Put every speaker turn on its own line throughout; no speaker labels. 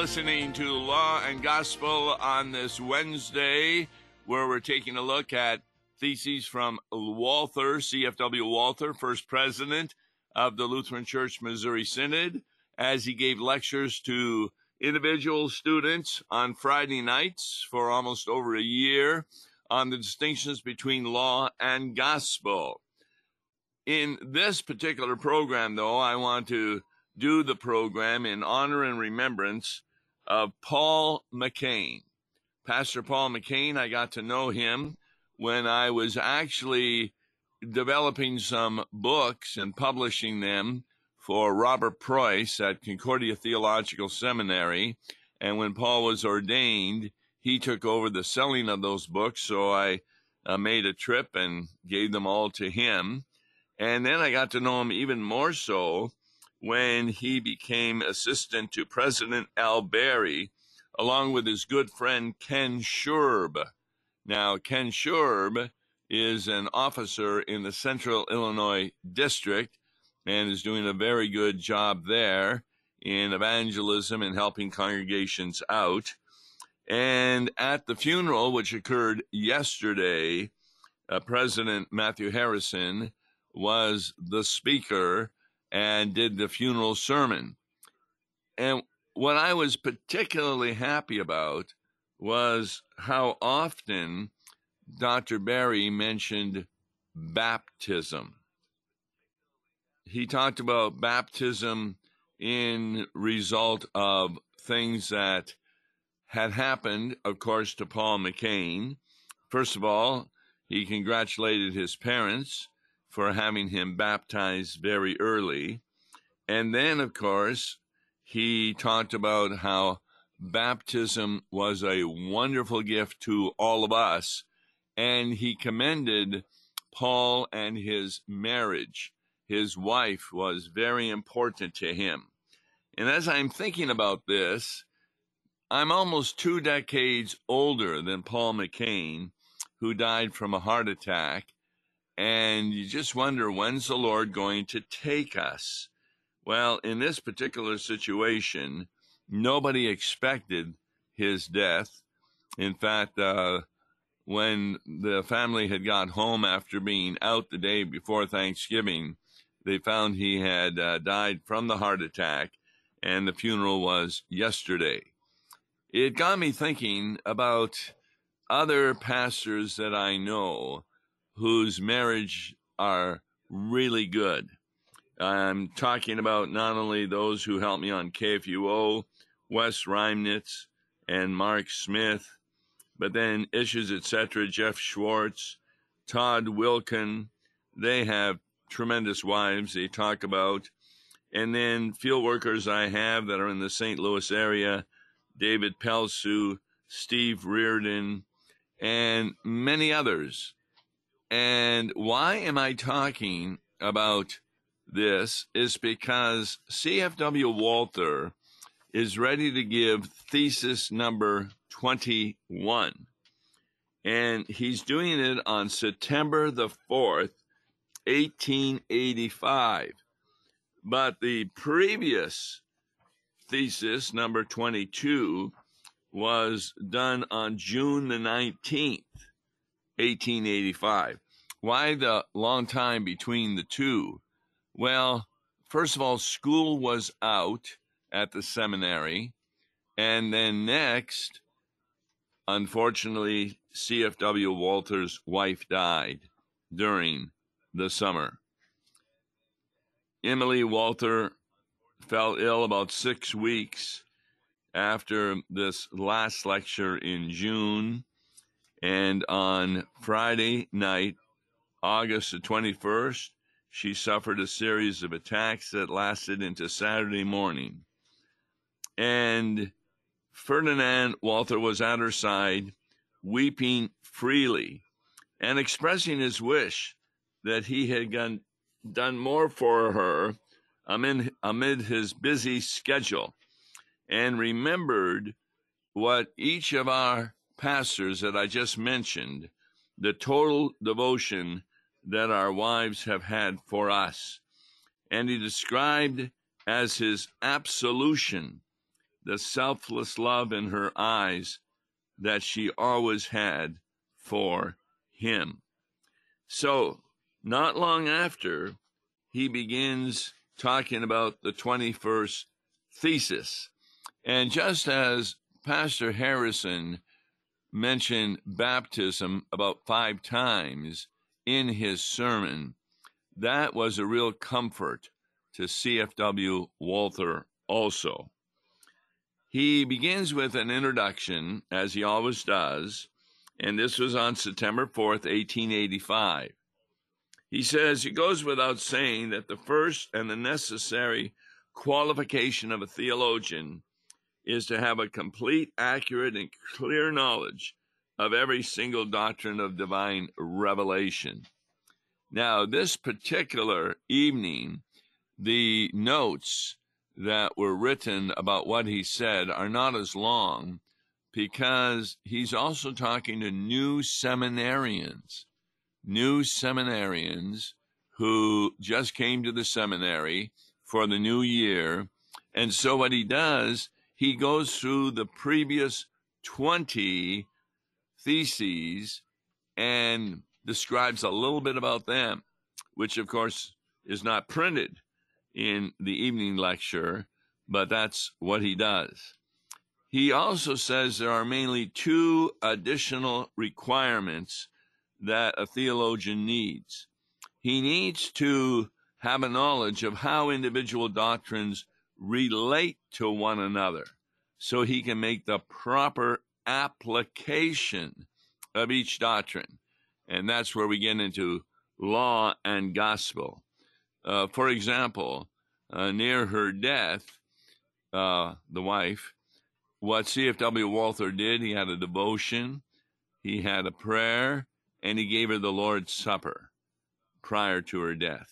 listening to Law and Gospel on this Wednesday, where we're taking a look at theses from Walther, CFW Walther, first president of the Lutheran Church Missouri Synod, as he gave lectures to individual students on Friday nights for almost over a year on the distinctions between law and gospel. In this particular program, though, I want to do the program in honor and remembrance of Paul McCain. Pastor Paul McCain, I got to know him when I was actually developing some books and publishing them for Robert Preus at Concordia Theological Seminary. And when Paul was ordained, he took over the selling of those books. So I uh, made a trip and gave them all to him. And then I got to know him even more so when he became assistant to President Al Barry, along with his good friend Ken Schurb. Now, Ken Schurb is an officer in the Central Illinois District and is doing a very good job there in evangelism and helping congregations out. And at the funeral, which occurred yesterday, uh, President Matthew Harrison was the speaker and did the funeral sermon. And what I was particularly happy about was how often Dr. Barry mentioned baptism. He talked about baptism in result of things that had happened, of course, to Paul McCain. First of all, he congratulated his parents for having him baptized very early. And then, of course, he talked about how baptism was a wonderful gift to all of us. And he commended Paul and his marriage. His wife was very important to him. And as I'm thinking about this, I'm almost two decades older than Paul McCain, who died from a heart attack and you just wonder when's the Lord going to take us? Well, in this particular situation, nobody expected his death. In fact, uh, when the family had got home after being out the day before Thanksgiving, they found he had uh, died from the heart attack, and the funeral was yesterday. It got me thinking about other pastors that I know whose marriage are really good. I'm talking about not only those who helped me on KFUO, Wes Reimnitz and Mark Smith, but then Issues Etc., Jeff Schwarz, Todd Wilken. They have tremendous wives they talk about. And then field workers I have that are in the St. Louis area, David Pelsu, Steve Reardon, and many others and why am I talking about this? Is because CFW Walther is ready to give thesis number 21. And he's doing it on September the 4th, 1885. But the previous thesis, number 22, was done on June the 19th. 1885. Why the long time between the two? Well, first of all, school was out at the seminary. And then next, unfortunately, CFW Walther's wife died during the summer. Emily Walter fell ill about six weeks after this last lecture in June and on Friday night, August the 21st, she suffered a series of attacks that lasted into Saturday morning. And Ferdinand Walther was at her side, weeping freely and expressing his wish that he had done, done more for her amid, amid his busy schedule and remembered what each of our pastors that I just mentioned, the total devotion that our wives have had for us. And he described as his absolution, the selfless love in her eyes that she always had for him. So, not long after, he begins talking about the 21st thesis. And just as Pastor Harrison mentioned baptism about five times in his sermon, that was a real comfort to CFW Walther also. He begins with an introduction, as he always does, and this was on September 4th, 1885. He says, It goes without saying that the first and the necessary qualification of a theologian is to have a complete, accurate, and clear knowledge of every single doctrine of divine revelation. Now, this particular evening, the notes that were written about what he said are not as long because he's also talking to new seminarians new seminarians who just came to the seminary for the new year. And so what he does, he goes through the previous 20 theses and describes a little bit about them, which of course is not printed in the evening lecture, but that's what he does. He also says there are mainly two additional requirements that a theologian needs. He needs to have a knowledge of how individual doctrines relate to one another so he can make the proper application of each doctrine. And that's where we get into law and gospel. Uh, for example, uh, near her death, uh, the wife, what C.F.W. Walther did, he had a devotion, he had a prayer, and he gave her the Lord's Supper prior to her death.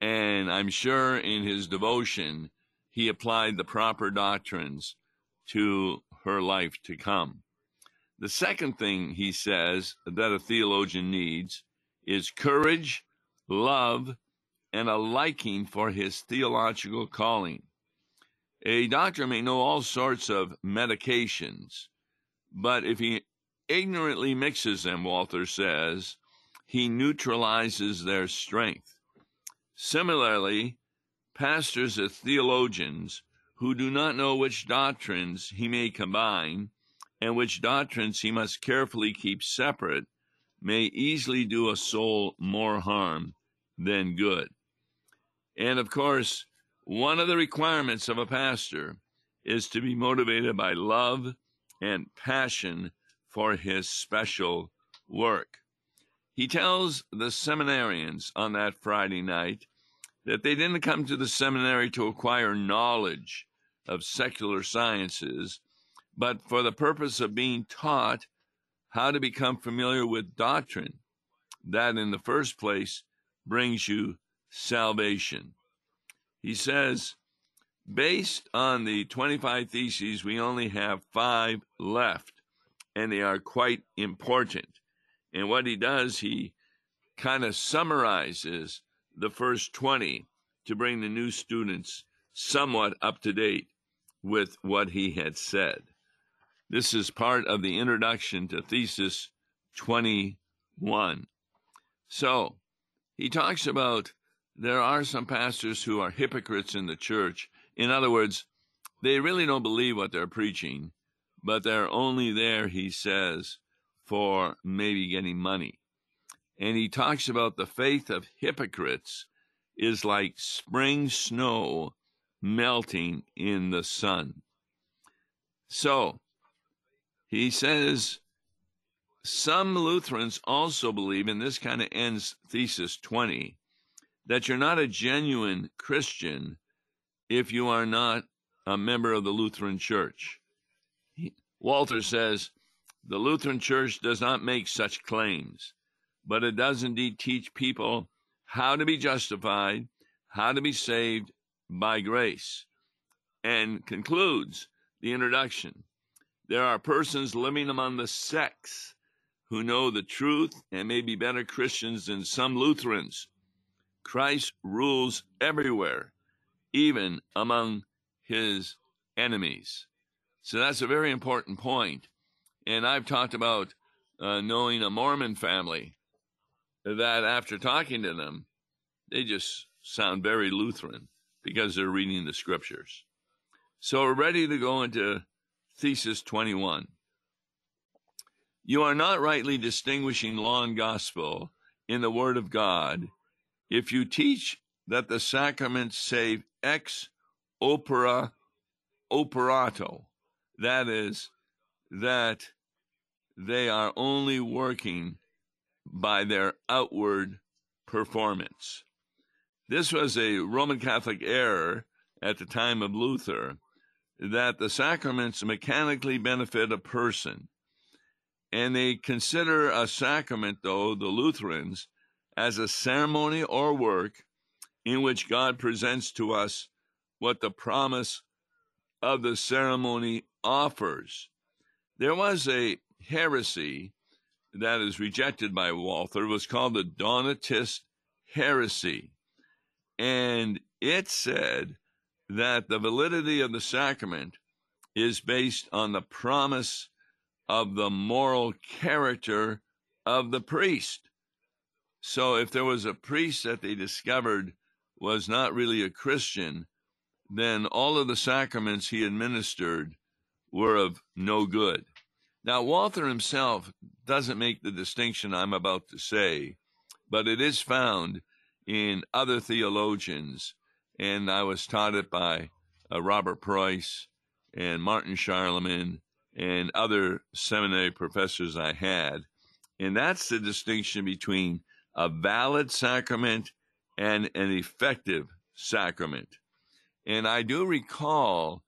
And I'm sure in his devotion, he applied the proper doctrines to her life to come. The second thing he says that a theologian needs is courage, love, and a liking for his theological calling. A doctor may know all sorts of medications, but if he ignorantly mixes them, Walther says, he neutralizes their strength. Similarly, pastors and theologians who do not know which doctrines he may combine and which doctrines he must carefully keep separate may easily do a soul more harm than good. And of course, one of the requirements of a pastor is to be motivated by love and passion for his special work. He tells the seminarians on that Friday night that they didn't come to the seminary to acquire knowledge of secular sciences, but for the purpose of being taught how to become familiar with doctrine that, in the first place, brings you salvation. He says, based on the 25 theses, we only have five left and they are quite important. And what he does, he kind of summarizes the first 20 to bring the new students somewhat up to date with what he had said. This is part of the introduction to Thesis 21. So, he talks about there are some pastors who are hypocrites in the church. In other words, they really don't believe what they're preaching, but they're only there, he says, for maybe getting money. And he talks about the faith of hypocrites is like spring snow melting in the sun. So, he says, some Lutherans also believe, and this kind of ends thesis 20, that you're not a genuine Christian if you are not a member of the Lutheran Church. Walther says the Lutheran Church does not make such claims, but it does indeed teach people how to be justified, how to be saved by grace, and concludes the introduction. There are persons living among the sects who know the truth and may be better Christians than some Lutherans. Christ rules everywhere, even among his enemies. So that's a very important point. And I've talked about uh, knowing a Mormon family that after talking to them, they just sound very Lutheran because they're reading the scriptures. So we're ready to go into thesis 21. You are not rightly distinguishing law and gospel in the Word of God if you teach that the sacraments save ex opere operato, that is, that they are only working by their outward performance. This was a Roman Catholic error at the time of Luther that the sacraments mechanically benefit a person and they consider a sacrament, though, the Lutherans, as a ceremony or work in which God presents to us what the promise of the ceremony offers. There was a heresy that is rejected by Walther, was called the Donatist heresy. And it said that the validity of the sacrament is based on the promise of the moral character of the priest. So if there was a priest that they discovered was not really a Christian, then all of the sacraments he administered were of no good. Now, Walther himself doesn't make the distinction I'm about to say, but it is found in other theologians, and I was taught it by uh, Robert Preus and Martin Scharlemann and other seminary professors I had. And that's the distinction between a valid sacrament and an effective sacrament. And I do recall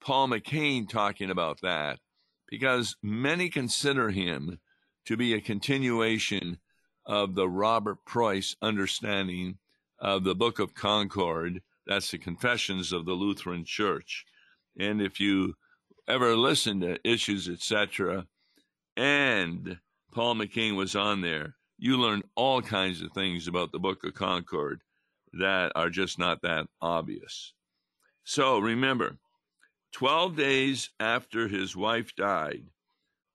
Paul McCain talking about that because many consider him to be a continuation of the Robert Preus understanding of the Book of Concord. That's the Confessions of the Lutheran Church. And if you ever listen to issues, etc., and Paul McCain was on there, you learn all kinds of things about the Book of Concord that are just not that obvious. So remember, 12 days after his wife died,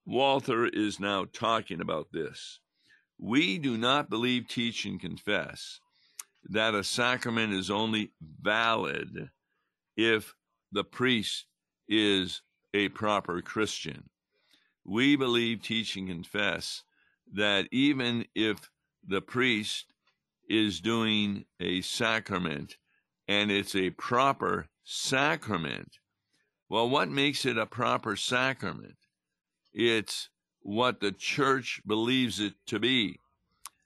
Walther is now talking about this. We do not believe, teach, and confess that a sacrament is only valid if the priest is a proper Christian. We believe, teach, and confess that even if the priest is doing a sacrament and it's a proper sacrament, well, what makes it a proper sacrament? It's what the church believes it to be.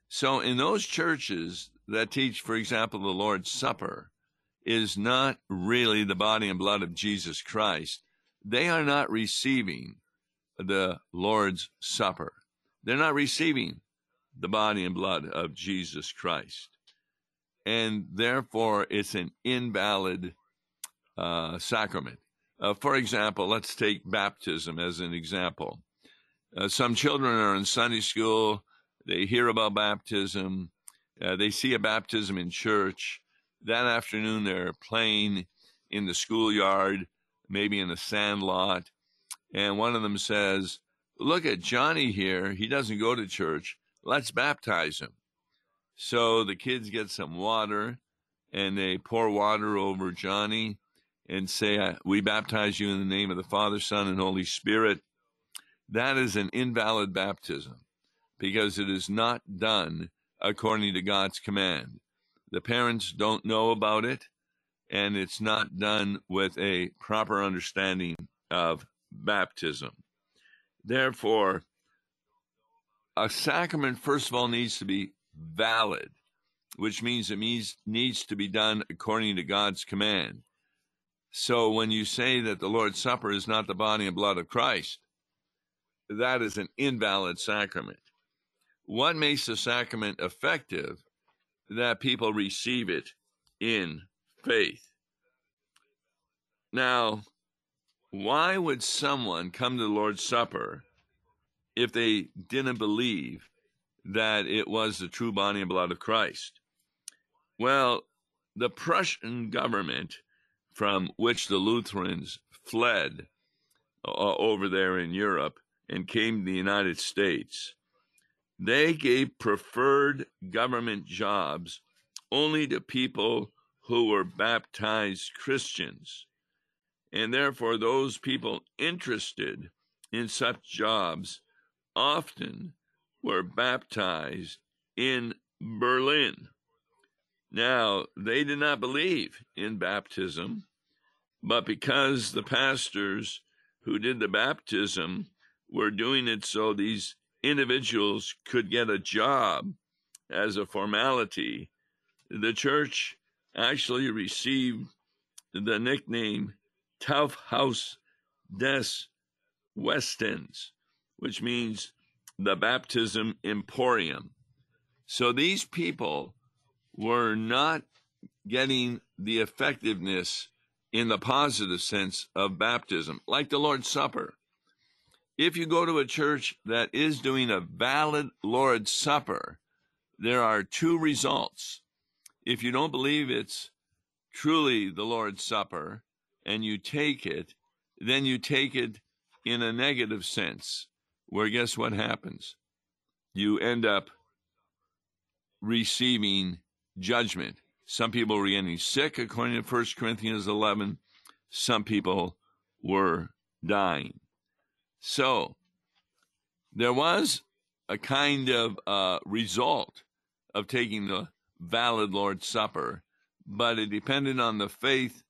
So, in those churches that teach, for example, the Lord's Supper is not really the body and blood of Jesus Christ, they are not receiving the Lord's Supper. They're not receiving the body and blood of Jesus Christ. And therefore, it's an invalid uh, sacrament. Uh, for example, let's take baptism as an example. Uh, some children are in Sunday school, they hear about baptism, uh, they see a baptism in church. That afternoon, they're playing in the schoolyard maybe in a sand lot, and one of them says, Look at Johnny here. He doesn't go to church. Let's baptize him. So the kids get some water and they pour water over Johnny and say, We baptize you in the name of the Father, Son, and Holy Spirit. That is an invalid baptism because it is not done according to God's command. The parents don't know about it and it's not done with a proper understanding of baptism. Therefore, a sacrament, first of all, needs to be valid, which means it means, needs to be done according to God's command. So when you say that the Lord's Supper is not the body and blood of Christ, that is an invalid sacrament. What makes the sacrament effective? That people receive it in faith. Now, why would someone come to the Lord's Supper if they didn't believe that it was the true body and blood of Christ? Well, the Prussian government, from which the Lutherans fled uh, over there in Europe and came to the United States, they gave preferred government jobs only to people who were baptized Christians. And therefore, those people interested in such jobs often were baptized in Berlin. Now, they did not believe in baptism, but because the pastors who did the baptism were doing it so these individuals could get a job as a formality, the church actually received the nickname Taufhaus des Westens, which means the baptism emporium. So these people were not getting the effectiveness in the positive sense of baptism, like the Lord's Supper. If you go to a church that is doing a valid Lord's Supper, there are two results. If you don't believe it's truly the Lord's Supper and you take it, then you take it in a negative sense, where guess what happens? You end up receiving judgment. Some people were getting sick, according to 1 Corinthians 11. Some people were dying. So there was a kind of uh, result of taking the valid Lord's Supper, but it depended on the faith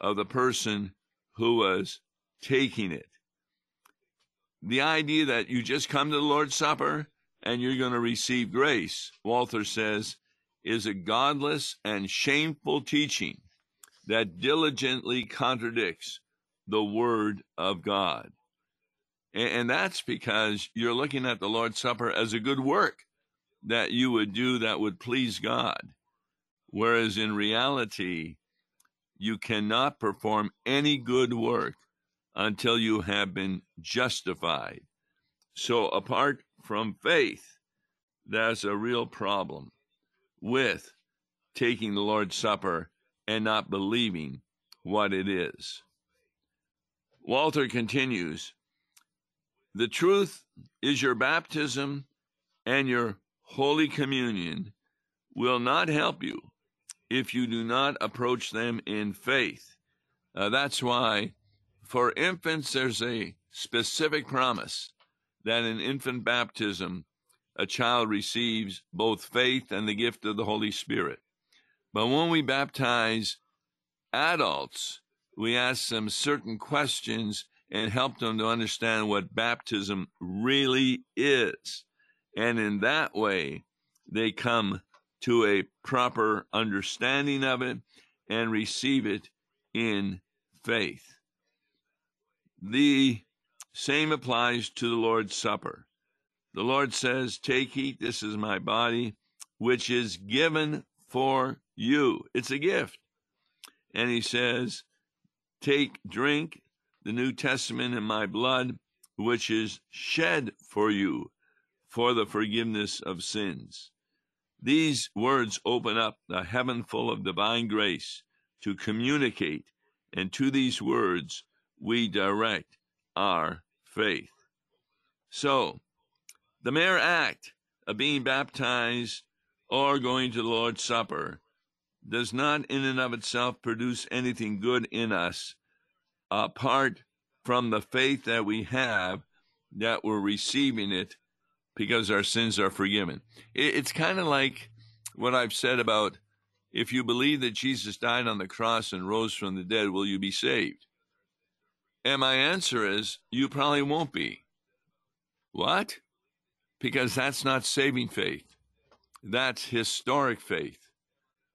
of the person who was taking it. The idea that you just come to the Lord's Supper and you're going to receive grace, Walther says, is a godless and shameful teaching that diligently contradicts the Word of God. And that's because you're looking at the Lord's Supper as a good work that you would do that would please God. Whereas in reality, you cannot perform any good work until you have been justified. So, apart from faith, that's a real problem with taking the Lord's Supper and not believing what it is. Walther continues The truth is your baptism and your Holy Communion will not help you if you do not approach them in faith. Uh, that's why for infants there's a specific promise that in infant baptism a child receives both faith and the gift of the Holy Spirit. But when we baptize adults, we ask them certain questions and help them to understand what baptism really is. And in that way, they come to a proper understanding of it and receive it in faith. The same applies to the Lord's Supper. The Lord says, Take, eat, this is my body, which is given for you. It's a gift. And he says, Take, drink the New Testament in my blood, which is shed for you for the forgiveness of sins. These words open up the heaven full of divine grace to communicate, and to these words we direct our faith. So, the mere act of being baptized or going to the Lord's Supper does not in and of itself produce anything good in us apart from the faith that we have that we're receiving it because our sins are forgiven. It's kind of like what I've said about if you believe that Jesus died on the cross and rose from the dead, will you be saved? And my answer is, you probably won't be. What? Because that's not saving faith. That's historic faith.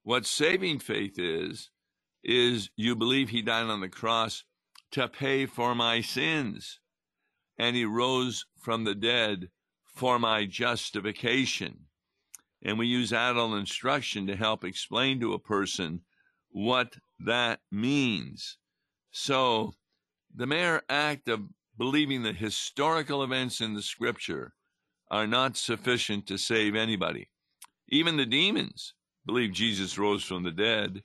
What saving faith is, is you believe he died on the cross to pay for my sins, and he rose from the dead for my justification. And we use adult instruction to help explain to a person what that means. So, the mere act of believing the historical events in the scripture are not sufficient to save anybody. Even the demons believe Jesus rose from the dead,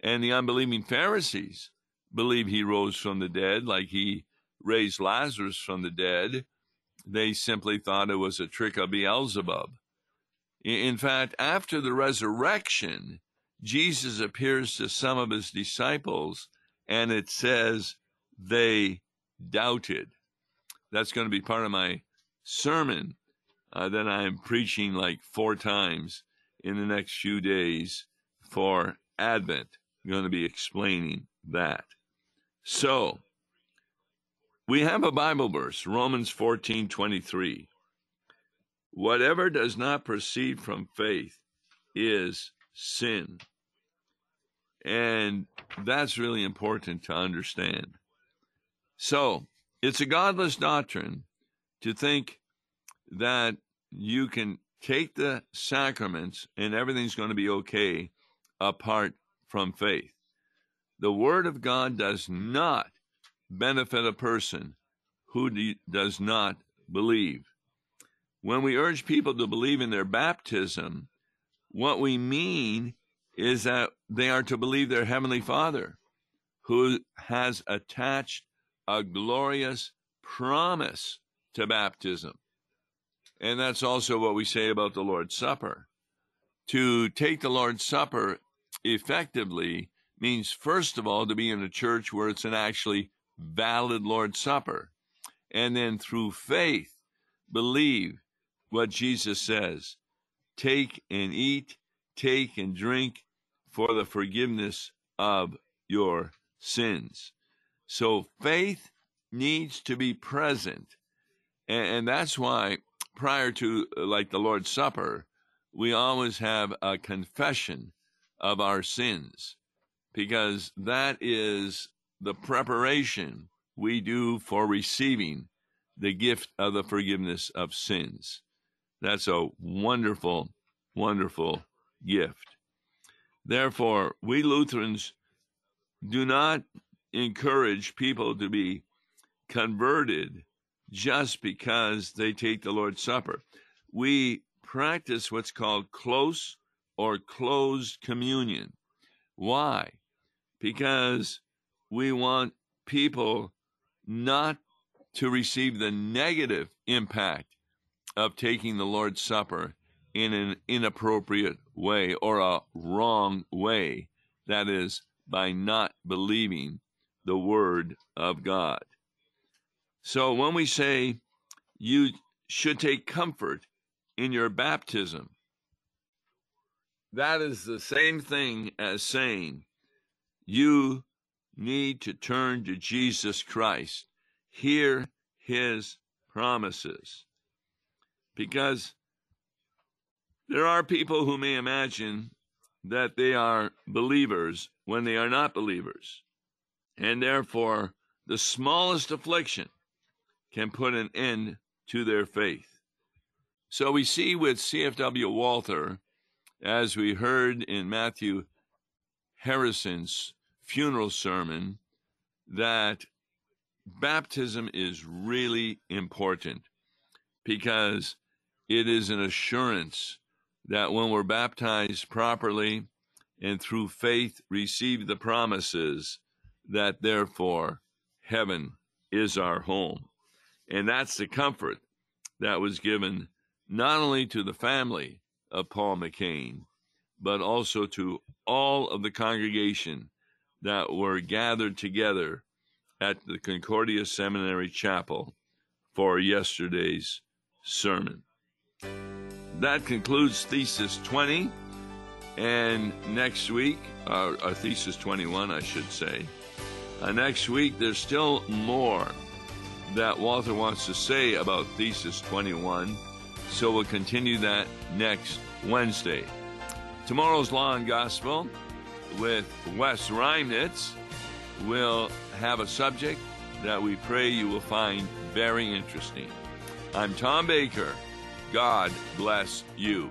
And the unbelieving Pharisees believe he rose from the dead, like he raised Lazarus from the dead. They simply thought it was a trick of Beelzebub. In fact, after the resurrection, Jesus appears to some of his disciples, and it says they doubted. That's going to be part of my sermon uh, that I'm preaching like four times in the next few days for Advent. I'm going to be explaining that. So, we have a Bible verse, Romans 14 23. Whatever does not proceed from faith is sin. And that's really important to understand. So, it's a godless doctrine to think that you can take the sacraments and everything's going to be okay apart from faith. The Word of God does not benefit a person who does not believe. When we urge people to believe in their baptism, what we mean is that they are to believe their Heavenly Father, who has attached a glorious promise to baptism. And that's also what we say about the Lord's Supper. To take the Lord's Supper effectively means, first of all, to be in a church where it's an actually valid Lord's Supper. And then through faith, believe what Jesus says take and eat, take and drink for the forgiveness of your sins. So faith needs to be present. And, and that's why prior to uh, like the Lord's Supper, we always have a confession of our sins because that is the preparation we do for receiving the gift of the forgiveness of sins. That's a wonderful, wonderful gift. Therefore, we Lutherans do not encourage people to be converted just because they take the Lord's Supper. We practice what's called close or closed communion. Why? Because we want people not to receive the negative impact of taking the Lord's Supper in an inappropriate way or a wrong way. That is, by not believing the Word of God. So when we say you should take comfort in your baptism, that is the same thing as saying you need to turn to Jesus Christ, hear his promises. Because there are people who may imagine that they are believers when they are not believers. And therefore, the smallest affliction can put an end to their faith. So we see with CFW Walther, as we heard in Matthew Harrison's funeral sermon that baptism is really important because it is an assurance that when we're baptized properly and through faith receive the promises, that therefore heaven is our home. And that's the comfort that was given not only to the family of Paul McCain, but also to all of the congregation that were gathered together at the Concordia Seminary Chapel for yesterday's sermon. That concludes Thesis 20. And next week, uh, uh, Thesis 21, I should say. Uh, next week, there's still more that Walther wants to say about Thesis 21. So we'll continue that next Wednesday. Tomorrow's Law and Gospel with Wes Reimnitz will have a subject that we pray you will find very interesting. I'm Tom Baker. God bless you.